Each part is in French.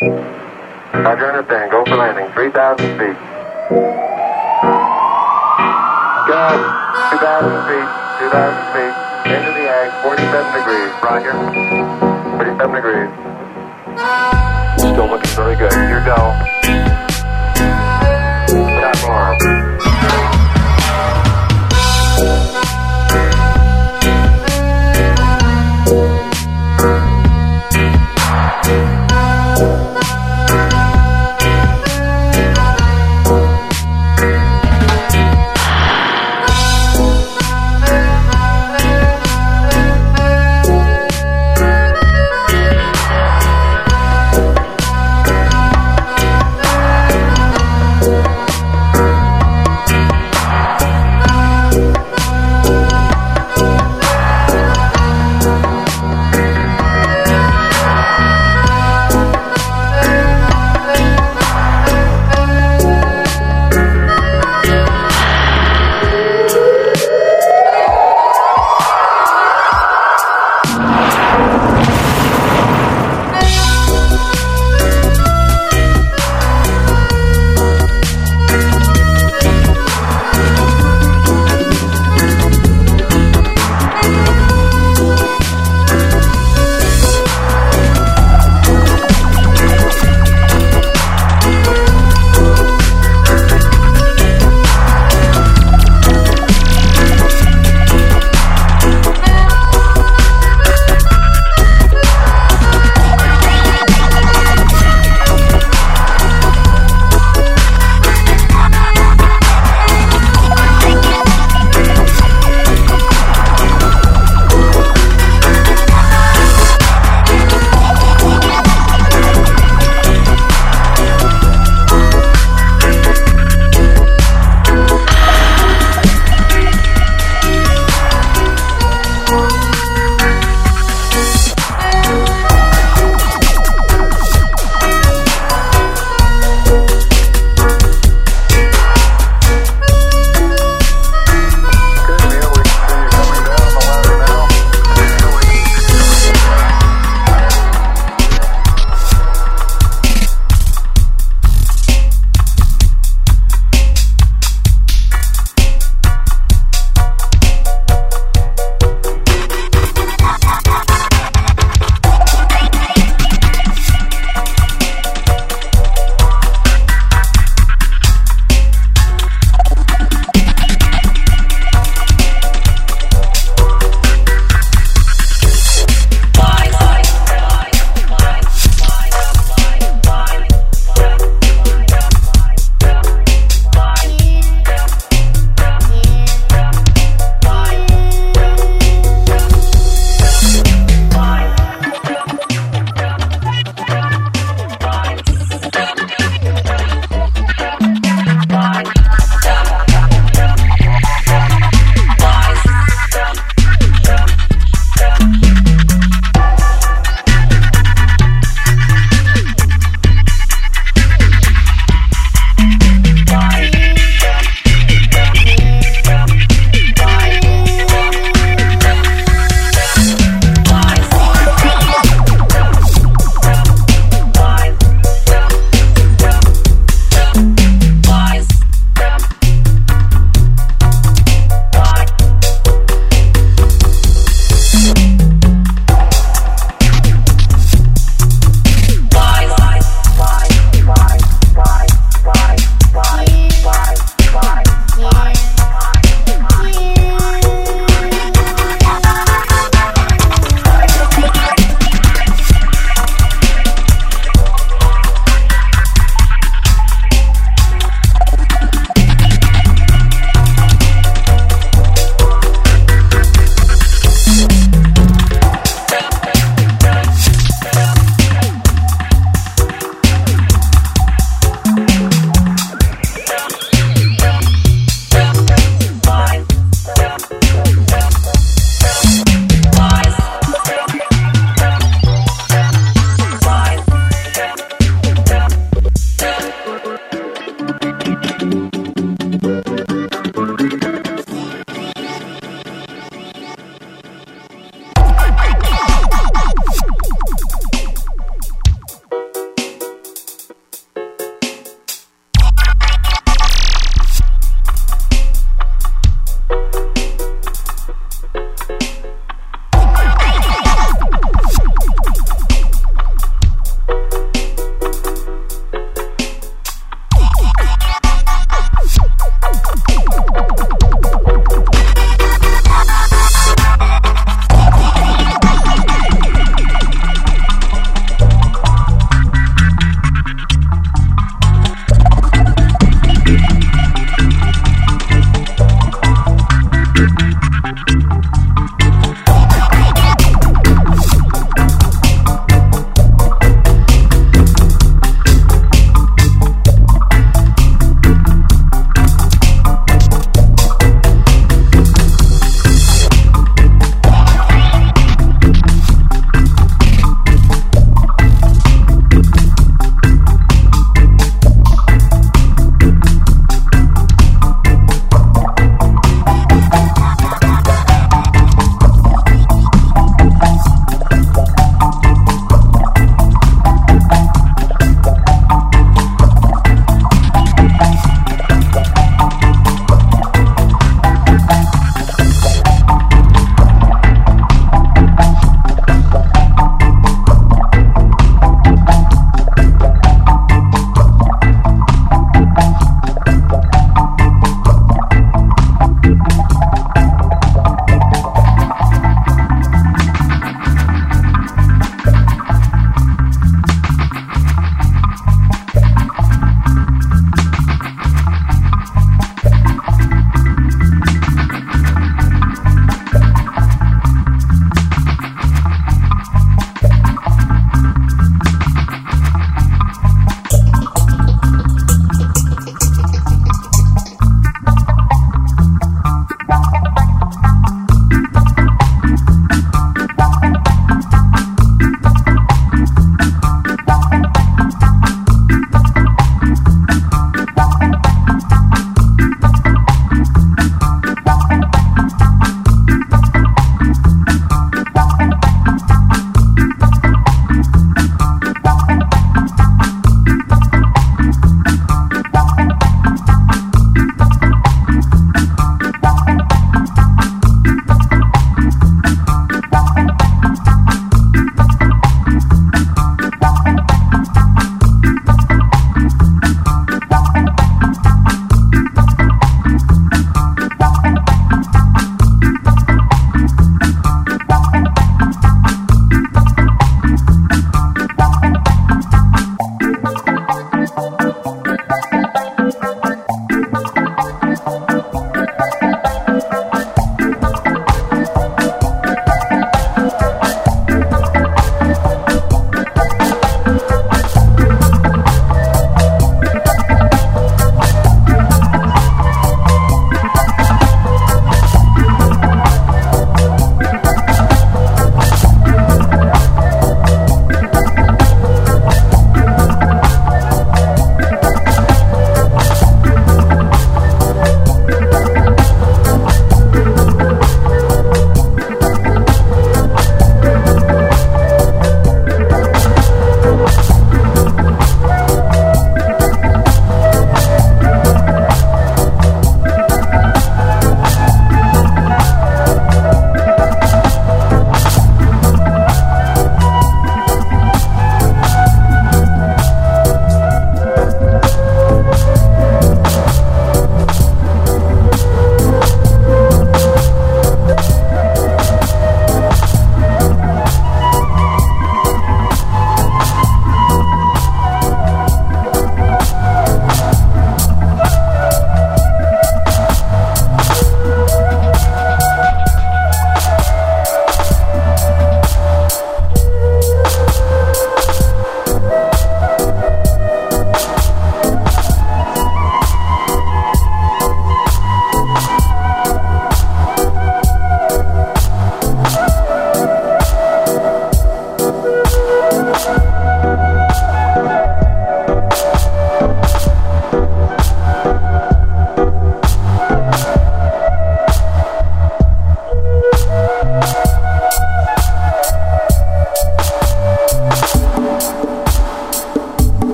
Roger, understand. Go for landing. 3,000 feet. Go. 2,000 feet. 2,000 feet. Into the ag. 47 degrees. Roger. 47 degrees. Still looking very good. Here go. Top alarm.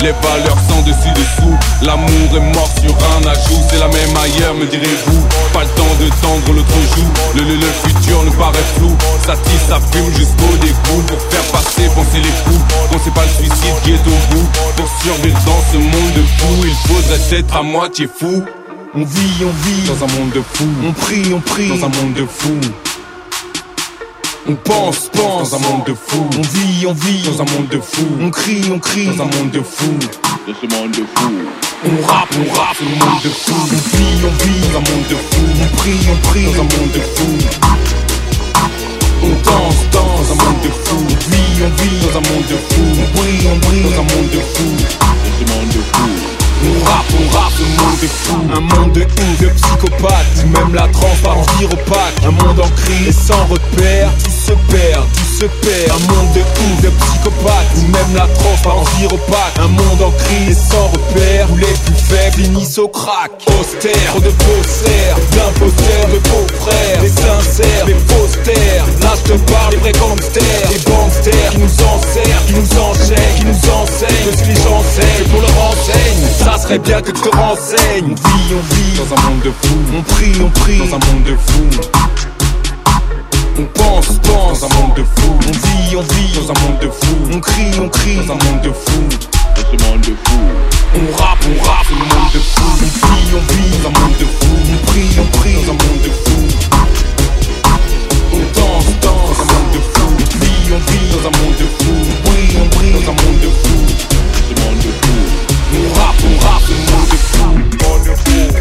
Les valeurs sont dessus dessous. L'amour est mort sur un ajout. C'est la même ailleurs, me direz-vous. Pas le temps de tendre l'autre joue. Le, le, le futur nous paraît flou. Ça tisse, ça fume jusqu'au dégoût. Pour faire passer, penser les fous. On sait pas le suicide qui est au bout. Pour survivre dans ce monde de fou, il faudrait être à moitié fou. On vit, on vit dans un monde de fou. On prie, on prie dans un monde de fou. On pense, pense dans un monde de fou. On vit, on vit dans un monde de fou. On crie, on crie dans un monde de fou. De ce monde de fou. On rappe, on rappe dans un monde de fou. On vit, on vit dans un monde de fou. On prie, on prie dans un monde de fou. On danse, danse dans un monde de fou. On vit, on vit dans un monde de fou. On brille, on brille dans un monde de fou. De ce monde de fou. On rappe, on rappe, le monde fou. Un monde de ouf, de psychopathes. Même la transparence opaque Un monde en crise sans repère. Tout se perd, tout se perd. Un monde de ouf, de psychopathes. Même la transparence opaque Un monde en crise sans repère. Où les plus faibles finissent au crack. Austère, trop de faussaires D'imposteurs, de faux frères. Des sincères, des faussaires Là je te parle des vrais gangsters. Des gangsters qui nous enserrent, qui nous enchaînent Qui nous enseignent. De ce que les Pour leur enseigne ça serait bien que tu te renseignes. On vit, on vit dans un monde de fou. On prie, on prie dans un monde de fou. On pense, pense dans un monde de fou. On vit, on vit dans un monde de fou. On crie, on crie dans un monde de fou. De ce monde de fou. On rappe, on rappe dans un monde de fou. On vit, on vit dans un monde de fou. On prie, on prie dans un monde de fou. On danse, danse dans un monde de fou. On vit, on vit dans un monde de fou. On brille, on brille dans un monde de fou. De ce monde de fou. On rappe, on rappe, le monde est fou Monde de fou,